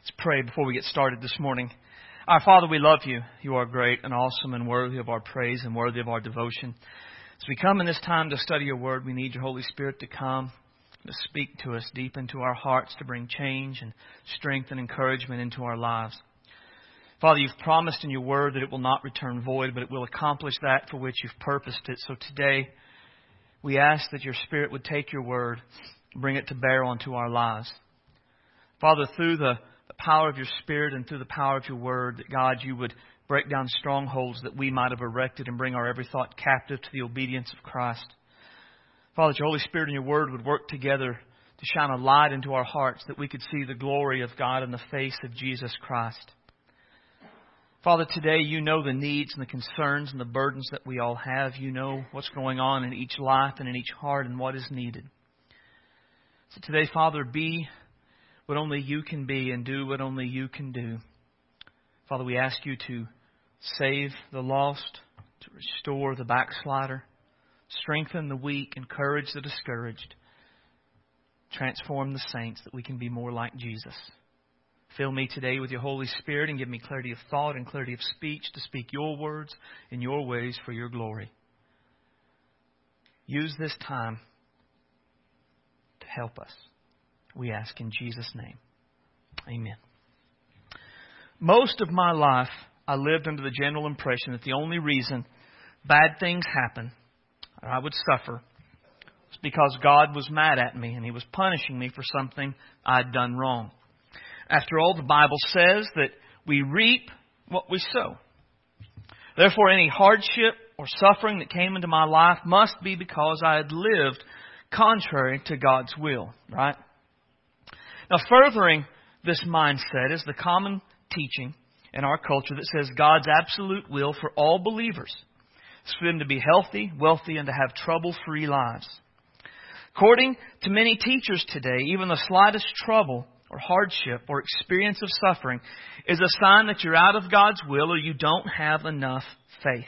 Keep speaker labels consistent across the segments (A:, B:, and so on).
A: Let's pray before we get started this morning. Our Father, we love you. You are great and awesome and worthy of our praise and worthy of our devotion. As we come in this time to study your word, we need your Holy Spirit to come, to speak to us deep into our hearts, to bring change and strength and encouragement into our lives. Father, you've promised in your word that it will not return void, but it will accomplish that for which you've purposed it. So today, we ask that your Spirit would take your word, bring it to bear onto our lives. Father, through the power of your Spirit and through the power of your Word, that God, you would break down strongholds that we might have erected and bring our every thought captive to the obedience of Christ. Father, that your Holy Spirit and your Word would work together to shine a light into our hearts that we could see the glory of God in the face of Jesus Christ. Father, today you know the needs and the concerns and the burdens that we all have. You know what's going on in each life and in each heart and what is needed. So today, Father, be what only you can be and do what only you can do. Father, we ask you to save the lost, to restore the backslider, strengthen the weak, encourage the discouraged, transform the saints that we can be more like Jesus. Fill me today with your Holy Spirit and give me clarity of thought and clarity of speech to speak your words in your ways for your glory. Use this time to help us. We ask in Jesus' name. Amen. Most of my life, I lived under the general impression that the only reason bad things happen, or I would suffer, was because God was mad at me and He was punishing me for something I'd done wrong. After all, the Bible says that we reap what we sow. Therefore, any hardship or suffering that came into my life must be because I had lived contrary to God's will, right? Now, furthering this mindset is the common teaching in our culture that says God's absolute will for all believers is for them to be healthy, wealthy, and to have trouble free lives. According to many teachers today, even the slightest trouble or hardship or experience of suffering is a sign that you're out of God's will or you don't have enough faith.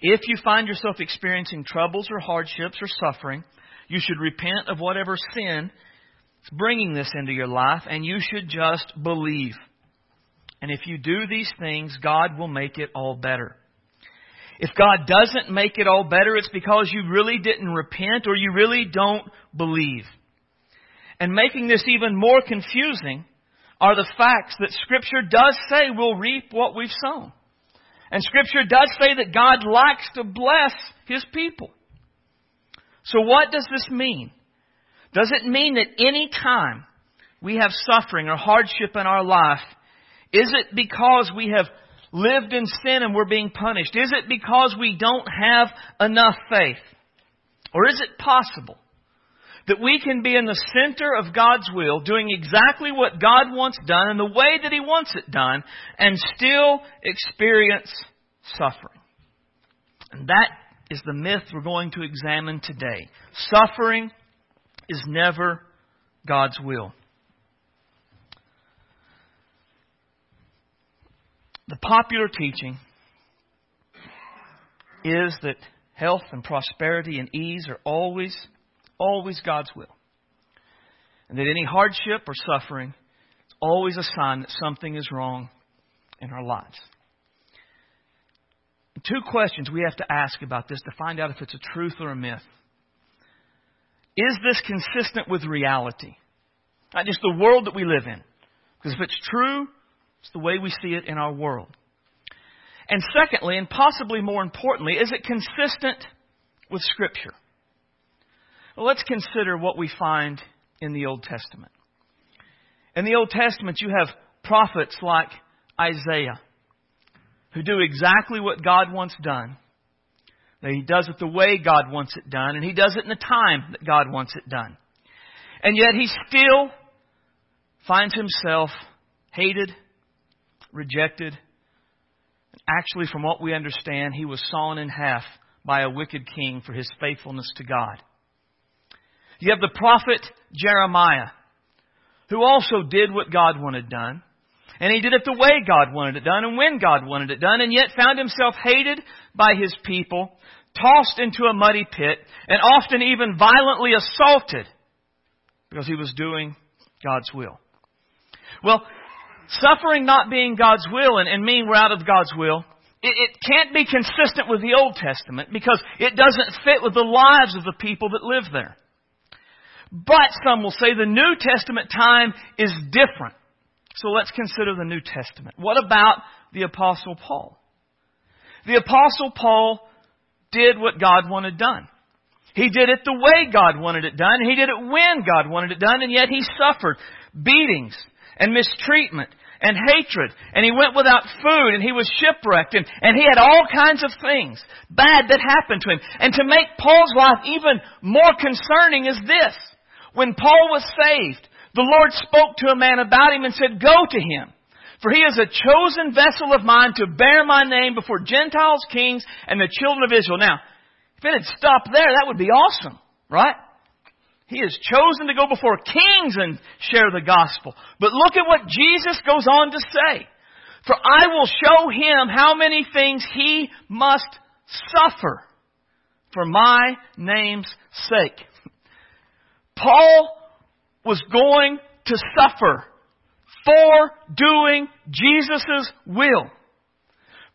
A: If you find yourself experiencing troubles or hardships or suffering, you should repent of whatever sin bringing this into your life, and you should just believe. And if you do these things, God will make it all better. If God doesn't make it all better, it's because you really didn't repent or you really don't believe. And making this even more confusing are the facts that Scripture does say we'll reap what we've sown. And Scripture does say that God likes to bless His people. So what does this mean? Does it mean that any time we have suffering or hardship in our life, is it because we have lived in sin and we're being punished? Is it because we don't have enough faith? Or is it possible that we can be in the center of God's will, doing exactly what God wants done in the way that He wants it done, and still experience suffering? And that is the myth we're going to examine today. Suffering is never God's will. The popular teaching is that health and prosperity and ease are always, always God's will. And that any hardship or suffering is always a sign that something is wrong in our lives. Two questions we have to ask about this to find out if it's a truth or a myth. Is this consistent with reality? Not just the world that we live in. Because if it's true, it's the way we see it in our world. And secondly, and possibly more importantly, is it consistent with Scripture? Well, let's consider what we find in the Old Testament. In the Old Testament, you have prophets like Isaiah who do exactly what God wants done he does it the way God wants it done, and he does it in the time that God wants it done. And yet he still finds himself hated, rejected. Actually, from what we understand, he was sawn in half by a wicked king for his faithfulness to God. You have the prophet Jeremiah, who also did what God wanted done. And he did it the way God wanted it done and when God wanted it done, and yet found himself hated by his people, tossed into a muddy pit, and often even violently assaulted because he was doing God's will. Well, suffering not being God's will and, and meaning we're out of God's will, it, it can't be consistent with the Old Testament because it doesn't fit with the lives of the people that live there. But some will say the New Testament time is different. So let's consider the New Testament. What about the Apostle Paul? The Apostle Paul did what God wanted done. He did it the way God wanted it done. He did it when God wanted it done, and yet he suffered beatings and mistreatment and hatred, and he went without food, and he was shipwrecked, and, and he had all kinds of things bad that happened to him. And to make Paul's life even more concerning is this. When Paul was saved, the Lord spoke to a man about him and said, Go to him. For he is a chosen vessel of mine to bear my name before Gentiles, kings, and the children of Israel. Now, if it had stopped there, that would be awesome, right? He is chosen to go before kings and share the gospel. But look at what Jesus goes on to say. For I will show him how many things he must suffer for my name's sake. Paul was going to suffer for doing Jesus' will.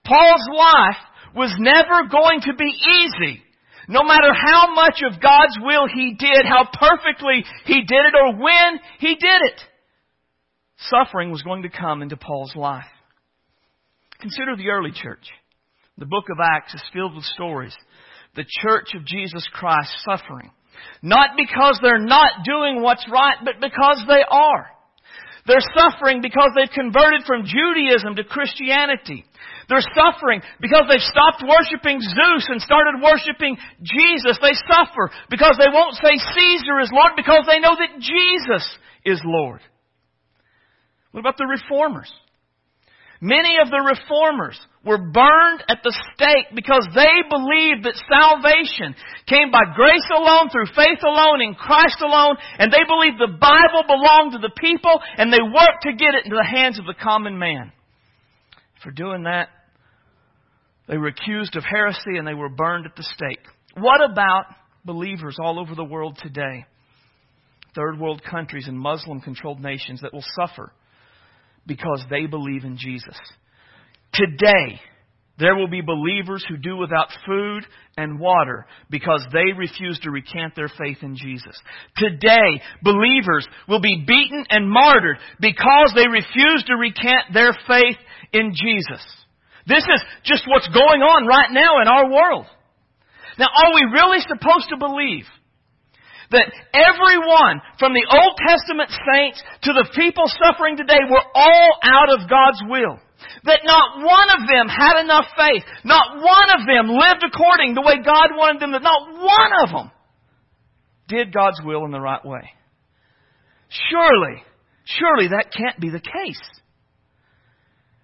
A: Paul's life was never going to be easy. No matter how much of God's will he did, how perfectly he did it, or when he did it, suffering was going to come into Paul's life. Consider the early church. The book of Acts is filled with stories. The church of Jesus Christ suffering. Not because they're not doing what's right, but because they are. They're suffering because they've converted from Judaism to Christianity. They're suffering because they've stopped worshiping Zeus and started worshiping Jesus. They suffer because they won't say Caesar is Lord because they know that Jesus is Lord. What about the reformers? Many of the reformers were burned at the stake because they believed that salvation came by grace alone, through faith alone, in Christ alone, and they believed the Bible belonged to the people, and they worked to get it into the hands of the common man. For doing that, they were accused of heresy and they were burned at the stake. What about believers all over the world today? Third world countries and Muslim controlled nations that will suffer because they believe in Jesus. Today, there will be believers who do without food and water because they refuse to recant their faith in Jesus. Today, believers will be beaten and martyred because they refuse to recant their faith in Jesus. This is just what's going on right now in our world. Now, are we really supposed to believe that everyone from the Old Testament saints to the people suffering today were all out of God's will. That not one of them had enough faith. Not one of them lived according the way God wanted them. That not one of them did God's will in the right way. Surely, surely that can't be the case.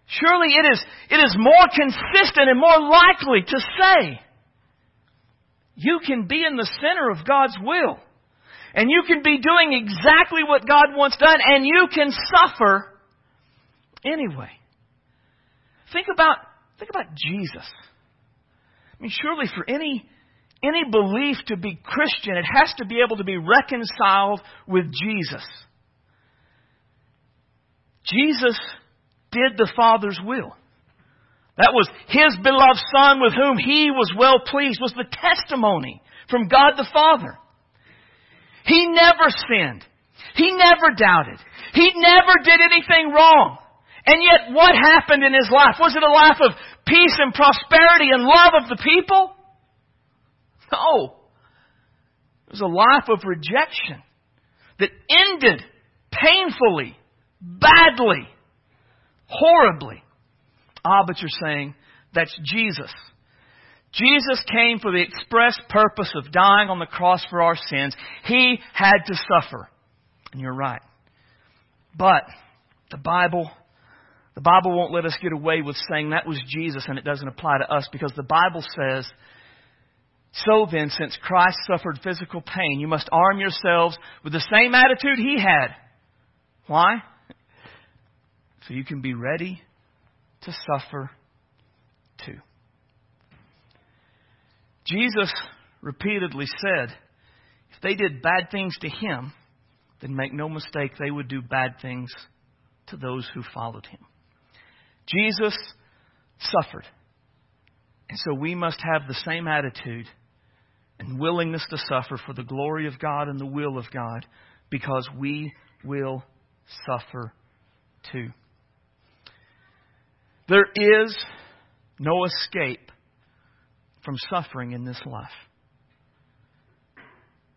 A: Surely it is, it is more consistent and more likely to say, you can be in the center of God's will and you can be doing exactly what God wants done, and you can suffer anyway. Think about, think about Jesus. I mean, surely for any, any belief to be Christian, it has to be able to be reconciled with Jesus. Jesus did the Father's will. That was His beloved Son with whom He was well pleased, was the testimony from God the Father. He never sinned. He never doubted. He never did anything wrong. And yet, what happened in his life? Was it a life of peace and prosperity and love of the people? No. It was a life of rejection that ended painfully, badly, horribly. Ah, but you're saying that's Jesus. Jesus came for the express purpose of dying on the cross for our sins. He had to suffer. And you're right. But the Bible the Bible won't let us get away with saying that was Jesus and it doesn't apply to us because the Bible says, So then, since Christ suffered physical pain, you must arm yourselves with the same attitude he had. Why? So you can be ready to suffer too. Jesus repeatedly said, if they did bad things to him, then make no mistake, they would do bad things to those who followed him. Jesus suffered. And so we must have the same attitude and willingness to suffer for the glory of God and the will of God because we will suffer too. There is no escape from suffering in this life.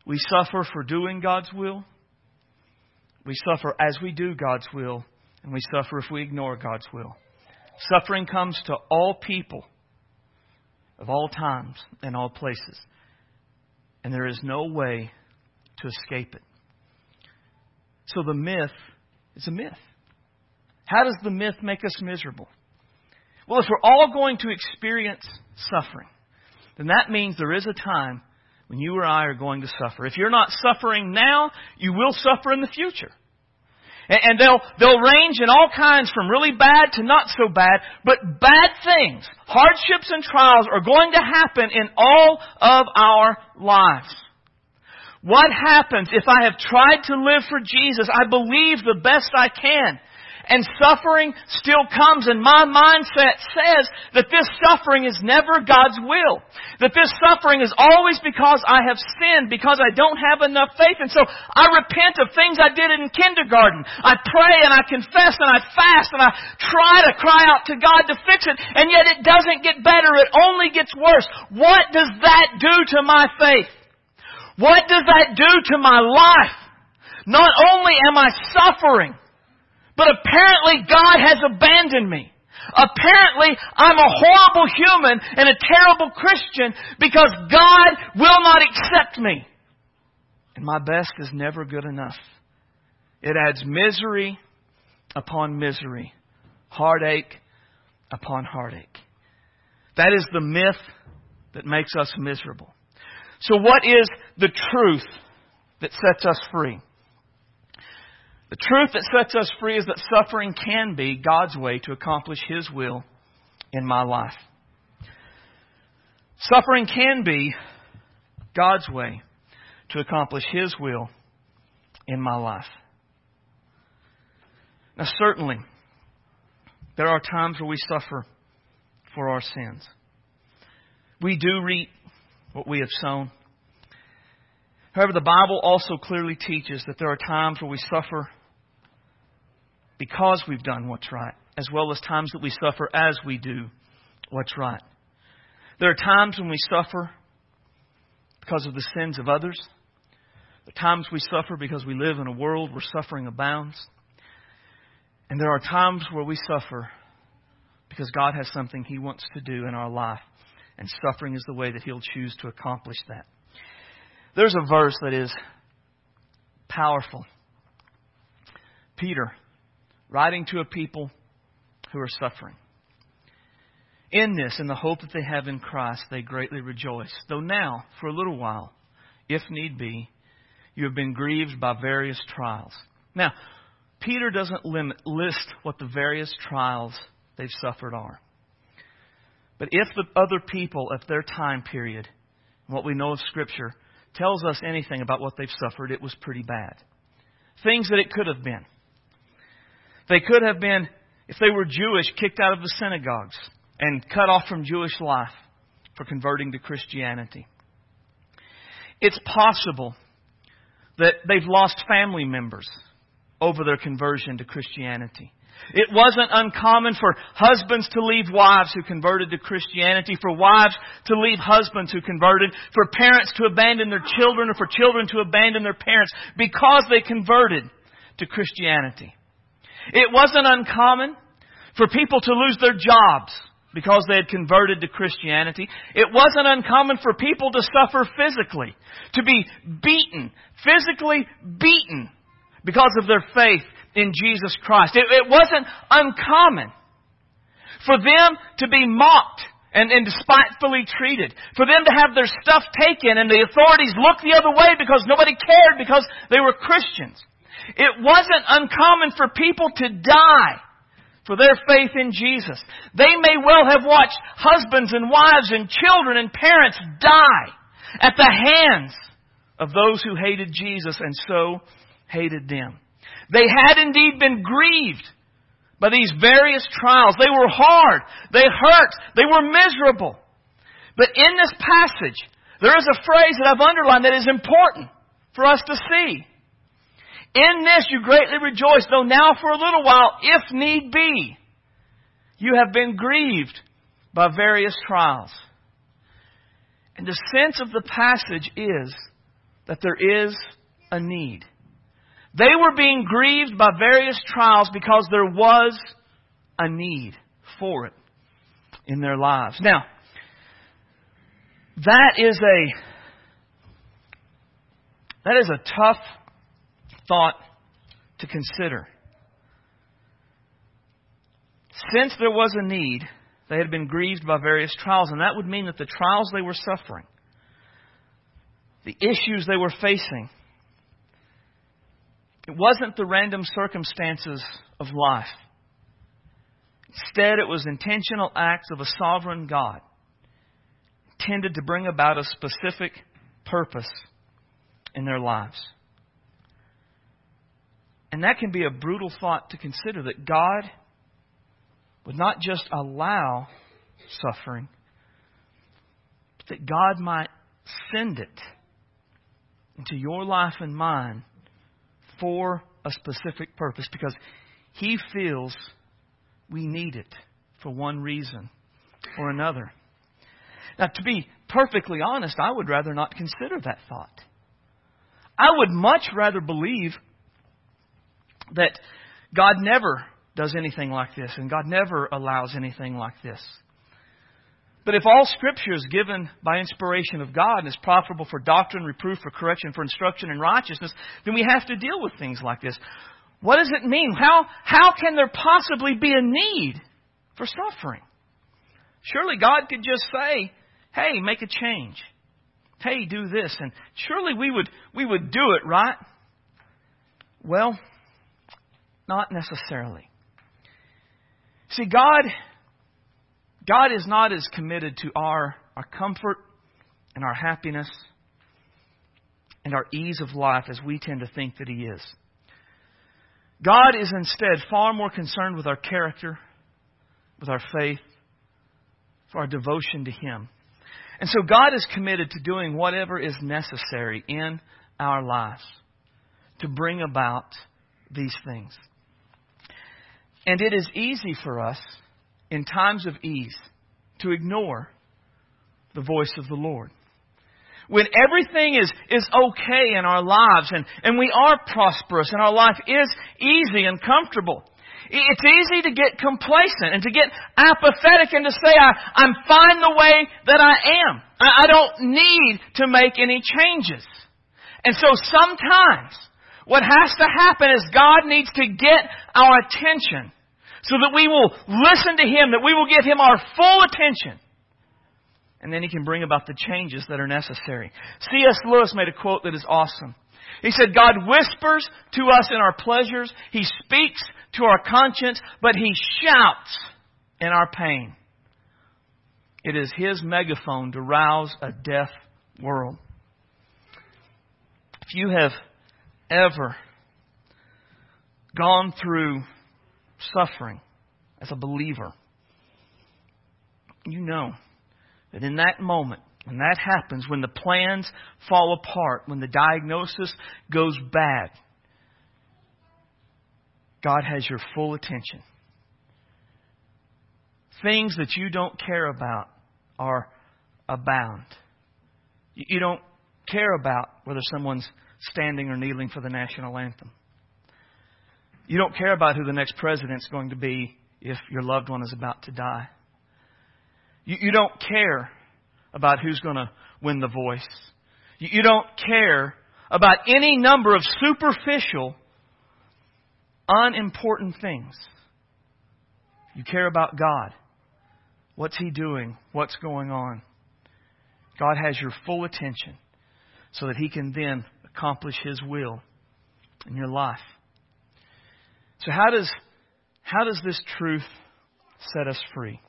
A: We suffer for doing God's will. We suffer as we do God's will, and we suffer if we ignore God's will. Suffering comes to all people of all times and all places, and there is no way to escape it. So the myth is a myth. How does the myth make us miserable? Well, if we're all going to experience suffering, then that means there is a time when you or I are going to suffer. If you're not suffering now, you will suffer in the future. And they'll, they'll range in all kinds from really bad to not so bad, but bad things, hardships and trials are going to happen in all of our lives. What happens if I have tried to live for Jesus? I believe the best I can and suffering still comes and my mindset says that this suffering is never God's will. That this suffering is always because I have sinned, because I don't have enough faith. And so I repent of things I did in kindergarten. I pray and I confess and I fast and I try to cry out to God to fix it and yet it doesn't get better. It only gets worse. What does that do to my faith? What does that do to my life? Not only am I suffering, but apparently God has abandoned me. Apparently I'm a horrible human and a terrible Christian because God will not accept me. And my best is never good enough. It adds misery upon misery, heartache upon heartache. That is the myth that makes us miserable. So what is the truth that sets us free? The truth that sets us free is that suffering can be God's way to accomplish His will in my life. Suffering can be God's way to accomplish His will in my life. Now, certainly, there are times where we suffer for our sins. We do reap what we have sown. However, the Bible also clearly teaches that there are times where we suffer because we've done what's right, as well as times that we suffer as we do what's right. There are times when we suffer because of the sins of others. Are times we suffer because we live in a world where suffering abounds. And there are times where we suffer because God has something He wants to do in our life. And suffering is the way that He'll choose to accomplish that. There's a verse that is powerful. Peter writing to a people who are suffering. In this, in the hope that they have in Christ, they greatly rejoice. Though now, for a little while, if need be, you have been grieved by various trials. Now, Peter doesn't limit, list what the various trials they've suffered are. But if the other people of their time period, what we know of Scripture, tells us anything about what they've suffered, it was pretty bad. Things that it could have been. They could have been, if they were Jewish, kicked out of the synagogues and cut off from Jewish life for converting to Christianity. It's possible that they've lost family members over their conversion to Christianity. It wasn't uncommon for husbands to leave wives who converted to Christianity, for wives to leave husbands who converted, for parents to abandon their children, or for children to abandon their parents because they converted to Christianity. It wasn't uncommon for people to lose their jobs because they had converted to Christianity. It wasn't uncommon for people to suffer physically, to be beaten, physically beaten because of their faith in Jesus Christ. It, it wasn't uncommon for them to be mocked and, and despitefully treated, for them to have their stuff taken and the authorities look the other way because nobody cared because they were Christians. It wasn't uncommon for people to die for their faith in Jesus. They may well have watched husbands and wives and children and parents die at the hands of those who hated Jesus and so hated them. They had indeed been grieved by these various trials. They were hard. They hurt. They were miserable. But in this passage, there is a phrase that I've underlined that is important for us to see. In this you greatly rejoice, though now for a little while, if need be, you have been grieved by various trials. And the sense of the passage is that there is a need. They were being grieved by various trials because there was a need for it in their lives. Now, that is a that is a tough thought to consider. Since there was a need, they had been grieved by various trials, and that would mean that the trials they were suffering, the issues they were facing, it wasn't the random circumstances of life. Instead, it was intentional acts of a sovereign God intended to bring about a specific purpose in their lives. And that can be a brutal thought to consider that God would not just allow suffering, but that God might send it into your life and mine for a specific purpose because He feels we need it for one reason or another. Now, to be perfectly honest, I would rather not consider that thought. I would much rather believe that God never does anything like this, and God never allows anything like this. But if all Scripture is given by inspiration of God and is profitable for doctrine, reproof, for correction, for instruction in righteousness, then we have to deal with things like this. What does it mean? How, how can there possibly be a need for suffering? Surely God could just say, hey, make a change. Hey, do this. And surely we would, we would do it, right? Well, not necessarily. See, God, God is not as committed to our, our comfort and our happiness and our ease of life as we tend to think that He is. God is instead far more concerned with our character, with our faith, for our devotion to Him. And so God is committed to doing whatever is necessary in our lives to bring about these things. And it is easy for us in times of ease to ignore the voice of the Lord. When everything is, is okay in our lives and, and we are prosperous and our life is easy and comfortable, it's easy to get complacent and to get apathetic and to say, I, I'm fine the way that I am. I, I don't need to make any changes. And so sometimes what has to happen is God needs to get our attention so that we will listen to Him, that we will give Him our full attention. And then He can bring about the changes that are necessary. C.S. Lewis made a quote that is awesome. He said, God whispers to us in our pleasures. He speaks to our conscience, but He shouts in our pain. It is His megaphone to rouse a deaf world. If you have ever gone through suffering as a believer, you know that in that moment, when that happens, when the plans fall apart, when the diagnosis goes bad, God has your full attention. Things that you don't care about are abound. You don't care about whether someone's standing or kneeling for the national anthem. You don't care about who the next president's going to be if your loved one is about to die. You, you don't care about who's going to win the voice. You, you don't care about any number of superficial, unimportant things. You care about God. What's He doing? What's going on? God has your full attention so that He can then accomplish His will in your life. So how does how does this truth set us free?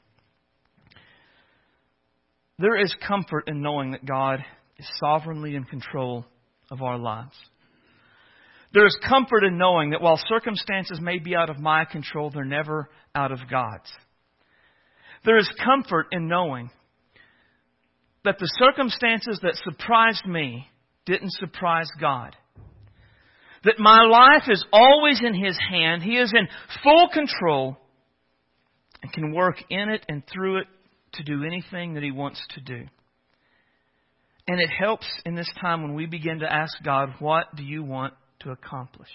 A: There is comfort in knowing that God is sovereignly in control of our lives. There is comfort in knowing that while circumstances may be out of my control, they're never out of God's. There is comfort in knowing that the circumstances that surprised me didn't surprise God. That my life is always in His hand. He is in full control and can work in it and through it to do anything that He wants to do. And it helps in this time when we begin to ask God, What do you want to accomplish?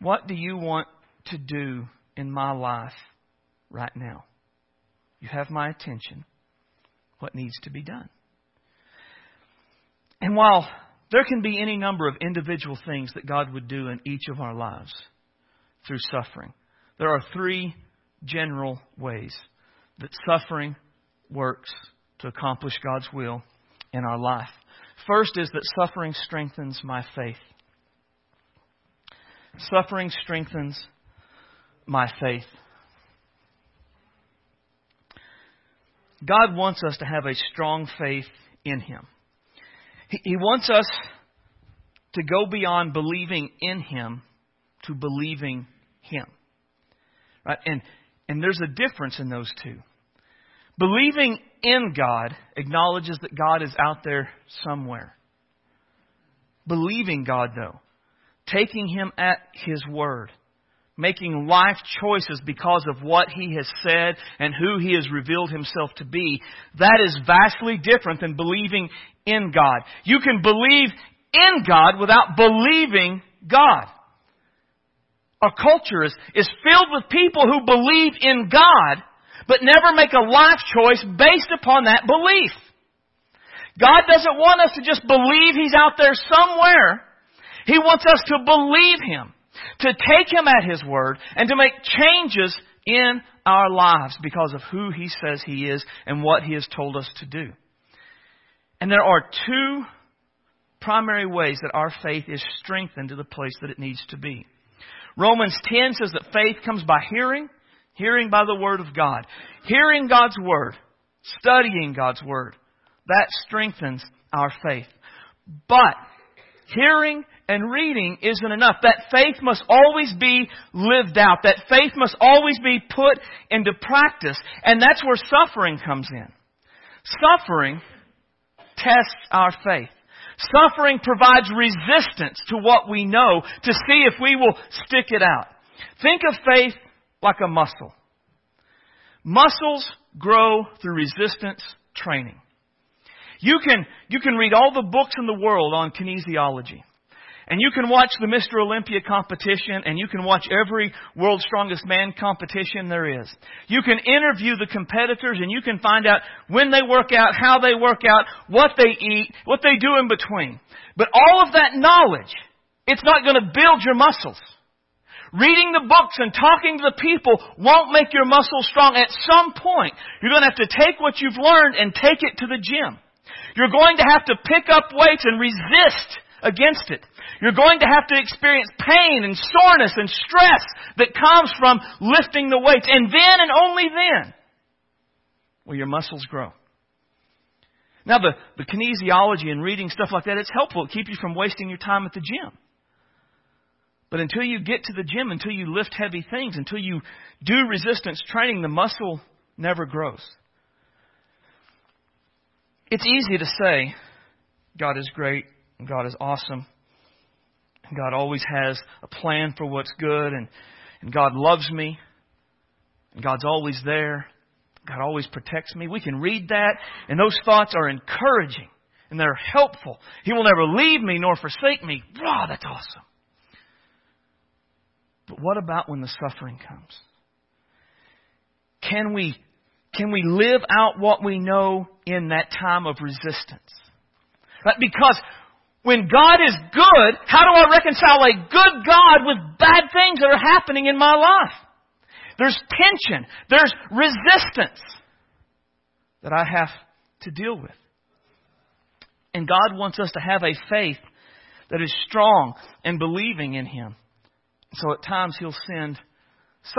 A: What do you want to do in my life right now? You have my attention. What needs to be done? And while there can be any number of individual things that God would do in each of our lives through suffering, there are three general ways that suffering works to accomplish God's will in our life. First is that suffering strengthens my faith. Suffering strengthens my faith. God wants us to have a strong faith in Him. He wants us to go beyond believing in Him to believing Him. Right? And, and there's a difference in those two. Believing in God acknowledges that God is out there somewhere. Believing God, though, taking Him at His word, making life choices because of what He has said and who He has revealed Himself to be, that is vastly different than believing in God. You can believe in God without believing God. Our culture is, is filled with people who believe in God, but never make a life choice based upon that belief. God doesn't want us to just believe He's out there somewhere. He wants us to believe Him, to take Him at His word, and to make changes in our lives because of who He says He is and what He has told us to do. And there are two primary ways that our faith is strengthened to the place that it needs to be. Romans 10 says that faith comes by hearing, hearing by the Word of God. Hearing God's Word, studying God's Word, that strengthens our faith. But hearing and reading isn't enough. That faith must always be lived out. That faith must always be put into practice. And that's where suffering comes in. Suffering tests our faith. Suffering provides resistance to what we know to see if we will stick it out. Think of faith like a muscle. Muscles grow through resistance training. You can, you can read all the books in the world on kinesiology. And you can watch the Mr. Olympia competition and you can watch every World's Strongest Man competition there is. You can interview the competitors and you can find out when they work out, how they work out, what they eat, what they do in between. But all of that knowledge, it's not going to build your muscles. Reading the books and talking to the people won't make your muscles strong. At some point, you're going to have to take what you've learned and take it to the gym. You're going to have to pick up weights and resist against it. You're going to have to experience pain and soreness and stress that comes from lifting the weights. And then and only then will your muscles grow. Now, the, the kinesiology and reading stuff like that, it's helpful. It keeps you from wasting your time at the gym. But until you get to the gym, until you lift heavy things, until you do resistance training, the muscle never grows. It's easy to say, God is great, and God is awesome, God always has a plan for what's good, and, and God loves me, and God's always there. God always protects me. We can read that, and those thoughts are encouraging and they're helpful. He will never leave me nor forsake me. Wow, that's awesome. But what about when the suffering comes? Can we, can we live out what we know in that time of resistance? Because when God is good, how do I reconcile a good God with bad things that are happening in my life? There's tension. There's resistance that I have to deal with. And God wants us to have a faith that is strong and believing in Him. So at times He'll send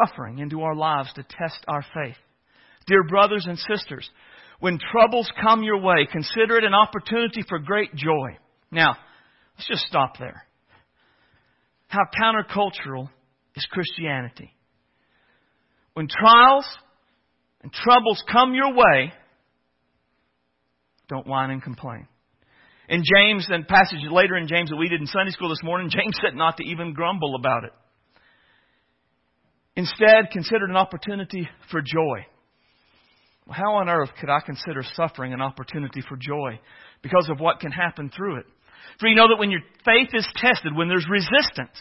A: suffering into our lives to test our faith. Dear brothers and sisters, when troubles come your way, consider it an opportunity for great joy. Now, let's just stop there. how countercultural is Christianity. When trials and troubles come your way, don't whine and complain. In James, and passage later in James that we did in Sunday school this morning, James said not to even grumble about it. Instead, consider it an opportunity for joy. How on earth could I consider suffering an opportunity for joy because of what can happen through it? For you know that when your faith is tested, when there's resistance,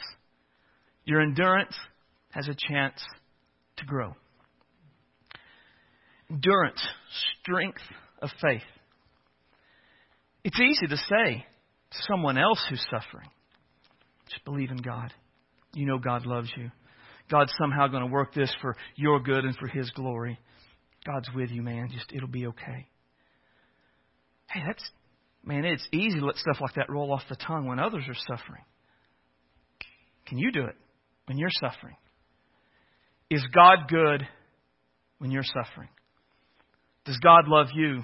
A: your endurance has a chance to grow. Endurance, strength of faith. It's easy to say to someone else who's suffering, just believe in God. You know God loves you. God's somehow going to work this for your good and for His glory. God's with you, man. Just it'll be okay. Hey, that's man, it's easy to let stuff like that roll off the tongue when others are suffering. Can you do it when you're suffering? Is God good when you're suffering? Does God love you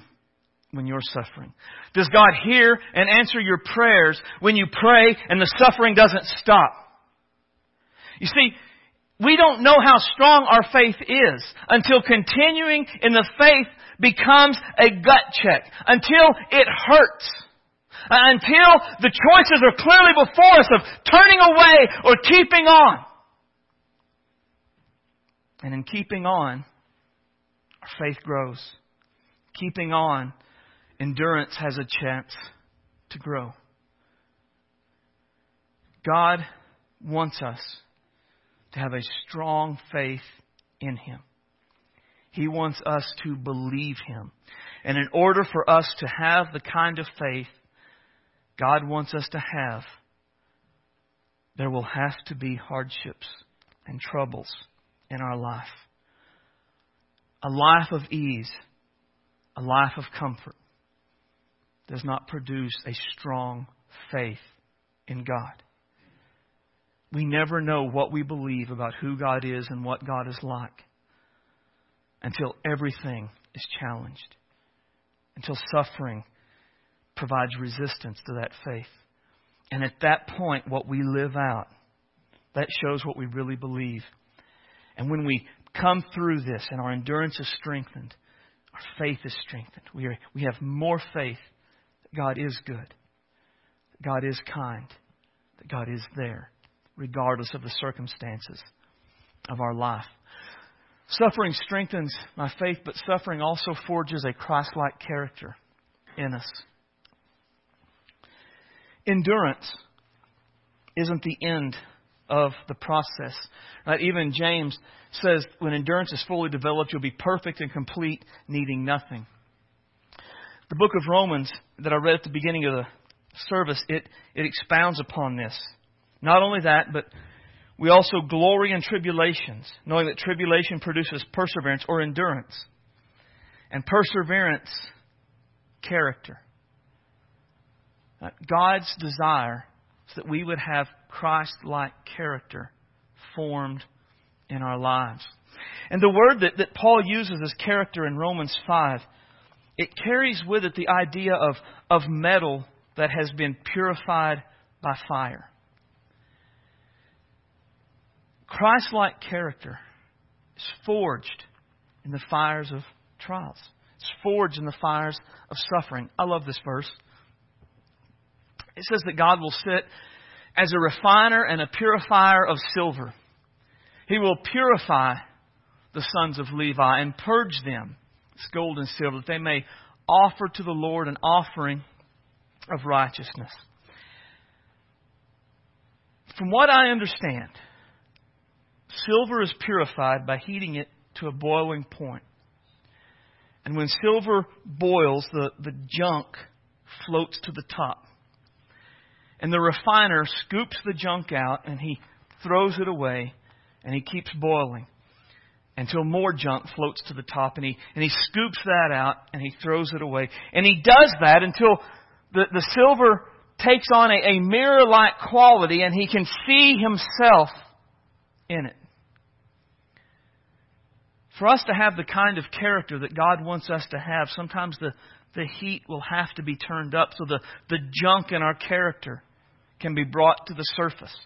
A: when you're suffering? Does God hear and answer your prayers when you pray and the suffering doesn't stop? You see, we don't know how strong our faith is until continuing in the faith becomes a gut check, until it hurts, uh, until the choices are clearly before us of turning away or keeping on. And in keeping on, our faith grows. Keeping on, endurance has a chance to grow. God wants us to have a strong faith in Him. He wants us to believe Him. And in order for us to have the kind of faith God wants us to have, there will have to be hardships and troubles in our life. A life of ease, a life of comfort, does not produce a strong faith in God. We never know what we believe about who God is and what God is like until everything is challenged, until suffering provides resistance to that faith. And at that point, what we live out, that shows what we really believe. And when we come through this and our endurance is strengthened, our faith is strengthened. We, are, we have more faith that God is good, that God is kind, that God is there regardless of the circumstances of our life. Suffering strengthens my faith, but suffering also forges a Christ like character in us. Endurance isn't the end of the process. Right? Even James says when endurance is fully developed, you'll be perfect and complete, needing nothing. The book of Romans that I read at the beginning of the service, it, it expounds upon this. Not only that, but we also glory in tribulations, knowing that tribulation produces perseverance or endurance. And perseverance, character. Uh, God's desire is that we would have Christ like character formed in our lives. And the word that, that Paul uses as character in Romans 5, it carries with it the idea of, of metal that has been purified by fire. Christ like character is forged in the fires of trials. It's forged in the fires of suffering. I love this verse. It says that God will sit as a refiner and a purifier of silver. He will purify the sons of Levi and purge them, it's gold and silver, that they may offer to the Lord an offering of righteousness. From what I understand, Silver is purified by heating it to a boiling point. And when silver boils, the, the junk floats to the top. And the refiner scoops the junk out and he throws it away and he keeps boiling until more junk floats to the top and he, and he scoops that out and he throws it away. And he does that until the, the silver takes on a, a mirror like quality and he can see himself in it. For us to have the kind of character that God wants us to have, sometimes the, the heat will have to be turned up so the, the junk in our character can be brought to the surface.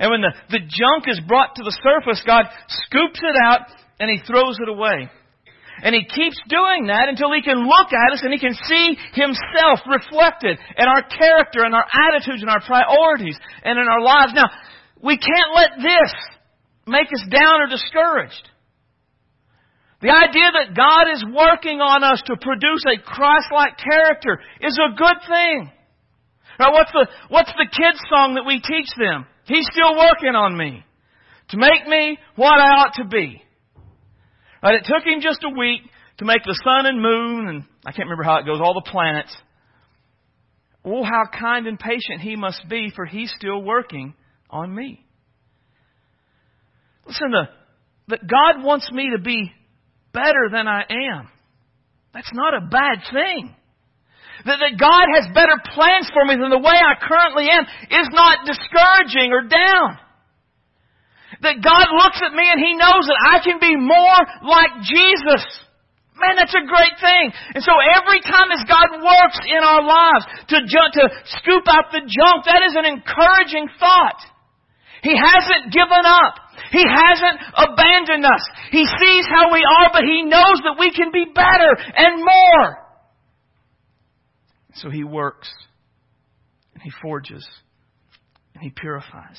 A: And when the, the junk is brought to the surface, God scoops it out and He throws it away. And He keeps doing that until He can look at us and He can see Himself reflected in our character and our attitudes and our priorities and in our lives. Now, we can't let this make us down or discouraged. The idea that God is working on us to produce a Christ-like character is a good thing. Now, what's the, what's the kids song that we teach them? He's still working on me to make me what I ought to be. Right? It took him just a week to make the sun and moon, and I can't remember how it goes, all the planets. Oh, how kind and patient he must be, for he's still working on me. Listen, the, that God wants me to be better than I am. That's not a bad thing. That, that God has better plans for me than the way I currently am is not discouraging or down. That God looks at me and He knows that I can be more like Jesus. Man, that's a great thing. And so every time as God works in our lives to, to scoop out the junk, that is an encouraging thought. He hasn't given up. He hasn't abandoned us. He sees how we are, but He knows that we can be better and more. So He works, and He forges, and He purifies.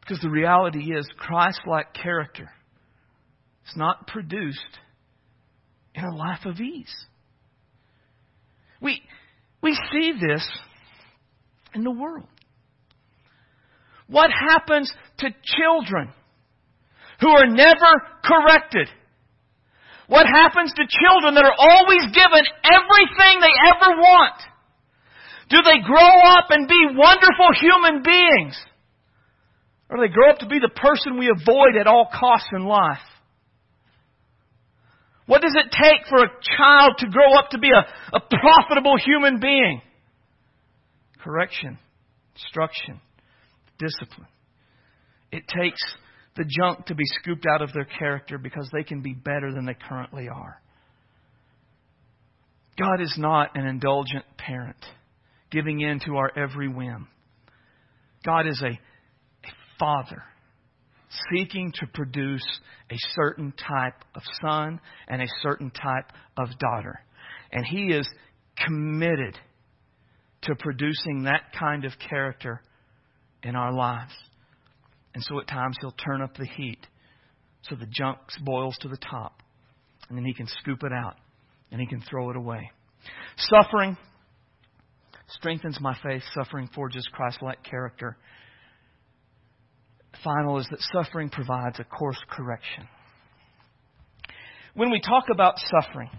A: Because the reality is, Christ like character is not produced in a life of ease. We, we see this in the world. What happens to children who are never corrected? What happens to children that are always given everything they ever want? Do they grow up and be wonderful human beings? Or do they grow up to be the person we avoid at all costs in life? What does it take for a child to grow up to be a, a profitable human being? Correction, instruction, discipline. It takes the junk to be scooped out of their character because they can be better than they currently are. God is not an indulgent parent giving in to our every whim. God is a, a father seeking to produce a certain type of son and a certain type of daughter. And He is committed to producing that kind of character in our lives. And so at times he'll turn up the heat so the junk boils to the top. And then he can scoop it out and he can throw it away. Suffering strengthens my faith. Suffering forges Christ like character. Final is that suffering provides a course correction. When we talk about suffering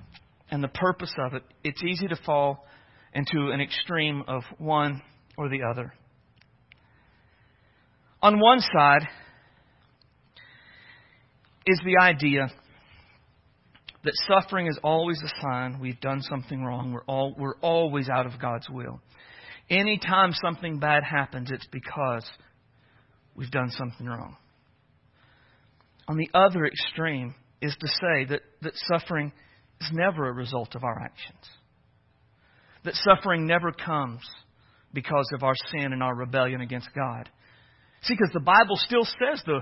A: and the purpose of it, it's easy to fall into an extreme of one or the other. On one side is the idea that suffering is always a sign we've done something wrong. We're, all, we're always out of God's will. Anytime something bad happens, it's because we've done something wrong. On the other extreme is to say that, that suffering is never a result of our actions. That suffering never comes because of our sin and our rebellion against God. See, because the Bible still says the,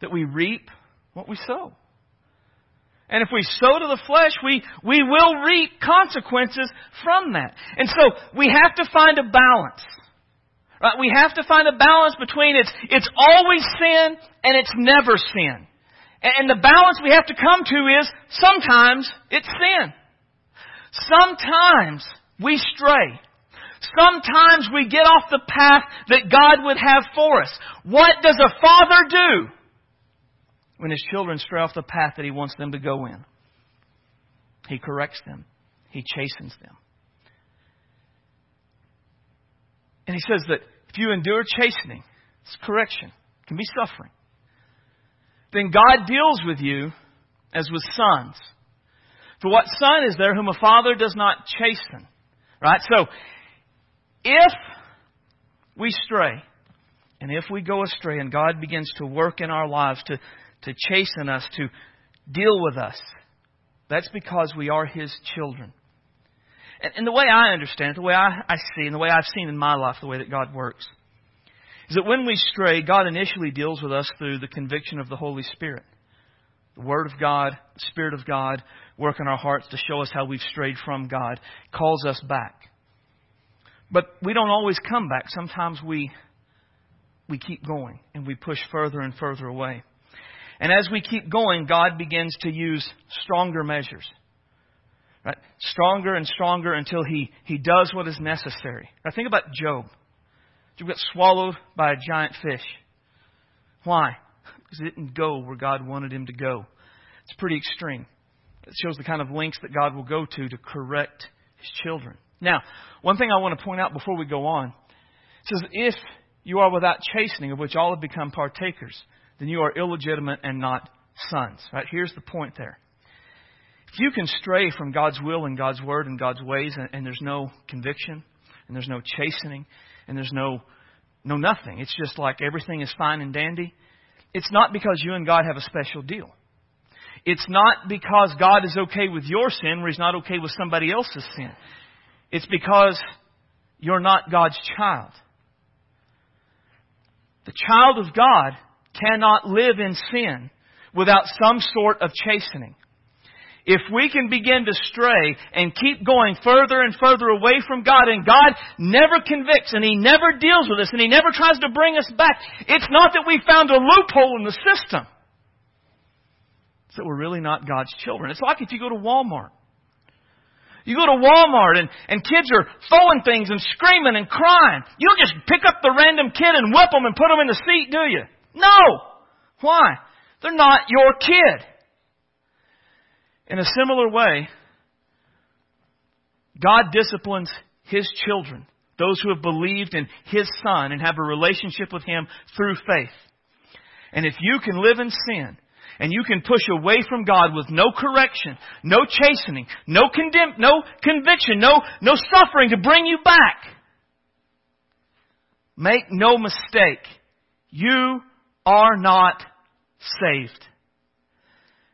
A: that we reap what we sow. And if we sow to the flesh, we, we will reap consequences from that. And so we have to find a balance. Right? We have to find a balance between it's, it's always sin and it's never sin. And, and the balance we have to come to is sometimes it's sin. Sometimes we stray. Sometimes we get off the path that God would have for us. What does a father do when his children stray off the path that he wants them to go in? He corrects them. He chastens them. And he says that if you endure chastening, it's correction, it can be suffering. Then God deals with you as with sons. For what son is there whom a father does not chasten? Right? So if we stray, and if we go astray, and God begins to work in our lives to, to chasten us, to deal with us, that's because we are His children. And, and the way I understand it, the way I, I see, and the way I've seen in my life, the way that God works, is that when we stray, God initially deals with us through the conviction of the Holy Spirit. The Word of God, the Spirit of God, work in our hearts to show us how we've strayed from God, calls us back. But we don't always come back. Sometimes we, we keep going and we push further and further away. And as we keep going, God begins to use stronger measures. Right? Stronger and stronger until he, he does what is necessary. Now think about Job. Job got swallowed by a giant fish. Why? Because he didn't go where God wanted him to go. It's pretty extreme. It shows the kind of lengths that God will go to to correct his children. Now, one thing I want to point out before we go on says, If you are without chastening, of which all have become partakers, then you are illegitimate and not sons. Right? Here's the point there. If you can stray from God's will and God's word and God's ways, and, and there's no conviction, and there's no chastening, and there's no no nothing. It's just like everything is fine and dandy. It's not because you and God have a special deal. It's not because God is okay with your sin where He's not okay with somebody else's sin. It's because you're not God's child. The child of God cannot live in sin without some sort of chastening. If we can begin to stray and keep going further and further away from God and God never convicts and He never deals with us and He never tries to bring us back, it's not that we found a loophole in the system. It's that we're really not God's children. It's like if you go to Walmart you go to Walmart and, and kids are throwing things and screaming and crying. You don't just pick up the random kid and whip them and put them in the seat, do you? No! Why? They're not your kid. In a similar way, God disciplines His children, those who have believed in His Son and have a relationship with Him through faith. And if you can live in sin and you can push away from God with no correction, no chastening, no condemn, no conviction, no, no suffering to bring you back. Make no mistake. You are not saved.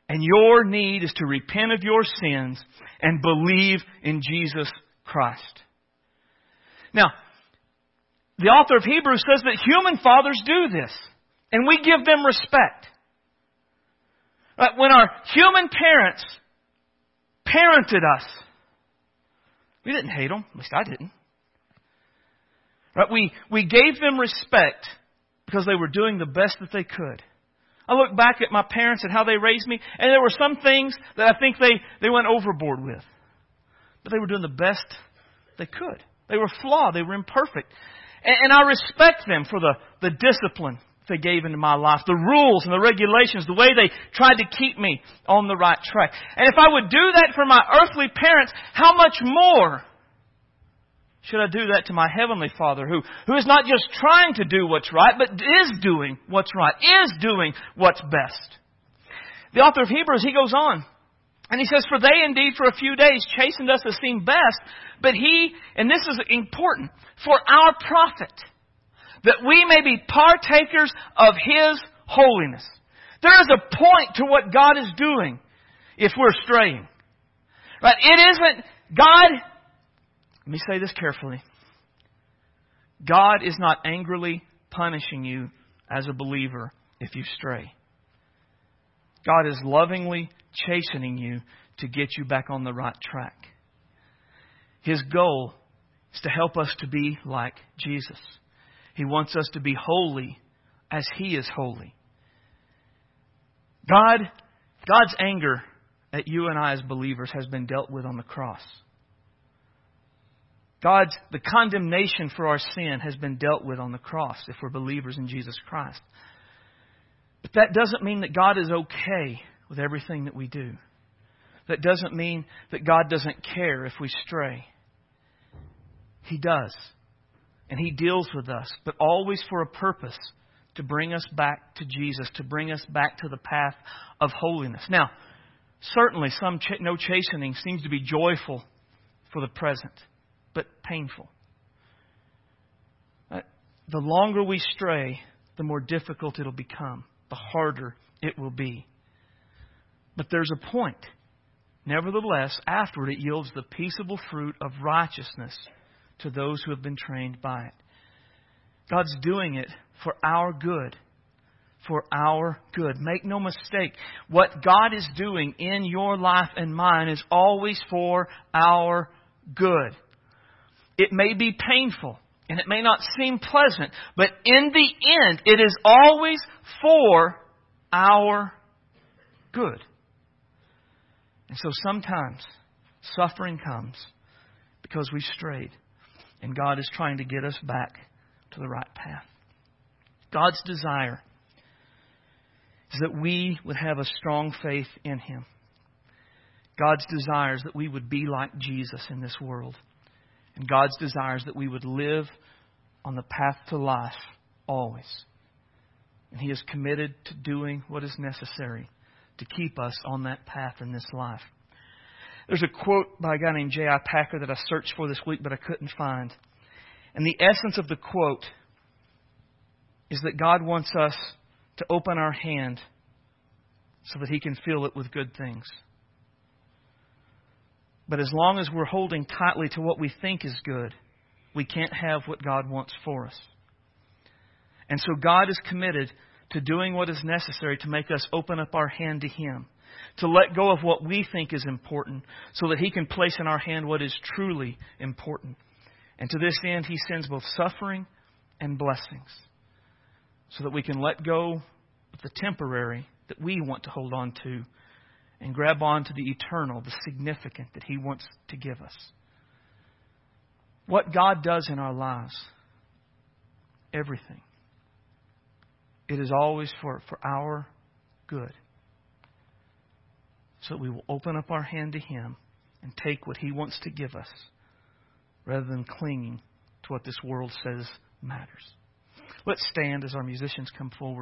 A: And your need is to repent of your sins and believe in Jesus Christ. Now, the author of Hebrews says that human fathers do this, and we give them respect. When our human parents parented us, we didn't hate them. At least I didn't. Right? We, we gave them respect because they were doing the best that they could. I look back at my parents and how they raised me, and there were some things that I think they, they went overboard with. But they were doing the best they could. They were flawed. They were imperfect. And, and I respect them for the, the discipline they gave into my life, the rules and the regulations, the way they tried to keep me on the right track. And if I would do that for my earthly parents, how much more should I do that to my heavenly Father who, who is not just trying to do what's right, but is doing what's right, is doing what's best? The author of Hebrews, he goes on. And he says, For they indeed for a few days chastened us as seemed best, but he, and this is important, for our profit that we may be partakers of His holiness. There is a point to what God is doing if we're straying. Right? It isn't God, let me say this carefully. God is not angrily punishing you as a believer if you stray. God is lovingly chastening you to get you back on the right track. His goal is to help us to be like Jesus. He wants us to be holy as He is holy. God, God's anger at you and I as believers has been dealt with on the cross. God's, the condemnation for our sin has been dealt with on the cross if we're believers in Jesus Christ. But that doesn't mean that God is okay with everything that we do. That doesn't mean that God doesn't care if we stray. He does. And He deals with us, but always for a purpose to bring us back to Jesus, to bring us back to the path of holiness. Now, certainly some ch- no chastening seems to be joyful for the present, but painful. Uh, the longer we stray, the more difficult it'll become, the harder it will be. But there's a point. Nevertheless, afterward it yields the peaceable fruit of righteousness to those who have been trained by it. God's doing it for our good. For our good. Make no mistake, what God is doing in your life and mine is always for our good. It may be painful and it may not seem pleasant, but in the end, it is always for our good. And so sometimes suffering comes because we strayed, and God is trying to get us back to the right path. God's desire is that we would have a strong faith in Him. God's desire is that we would be like Jesus in this world. And God's desire is that we would live on the path to life always. And He is committed to doing what is necessary to keep us on that path in this life. There's a quote by a guy named J.I. Packer that I searched for this week, but I couldn't find. And the essence of the quote is that God wants us to open our hand so that He can fill it with good things. But as long as we're holding tightly to what we think is good, we can't have what God wants for us. And so God is committed to doing what is necessary to make us open up our hand to Him, to let go of what we think is important, so that He can place in our hand what is truly important. And to this end, He sends both suffering and blessings, so that we can let go of the temporary that we want to hold on to and grab on to the eternal, the significant that He wants to give us. What God does in our lives, everything, it is always for, for our good. So that we will open up our hand to Him and take what He wants to give us rather than clinging to what this world says matters. Let's stand as our musicians come forward.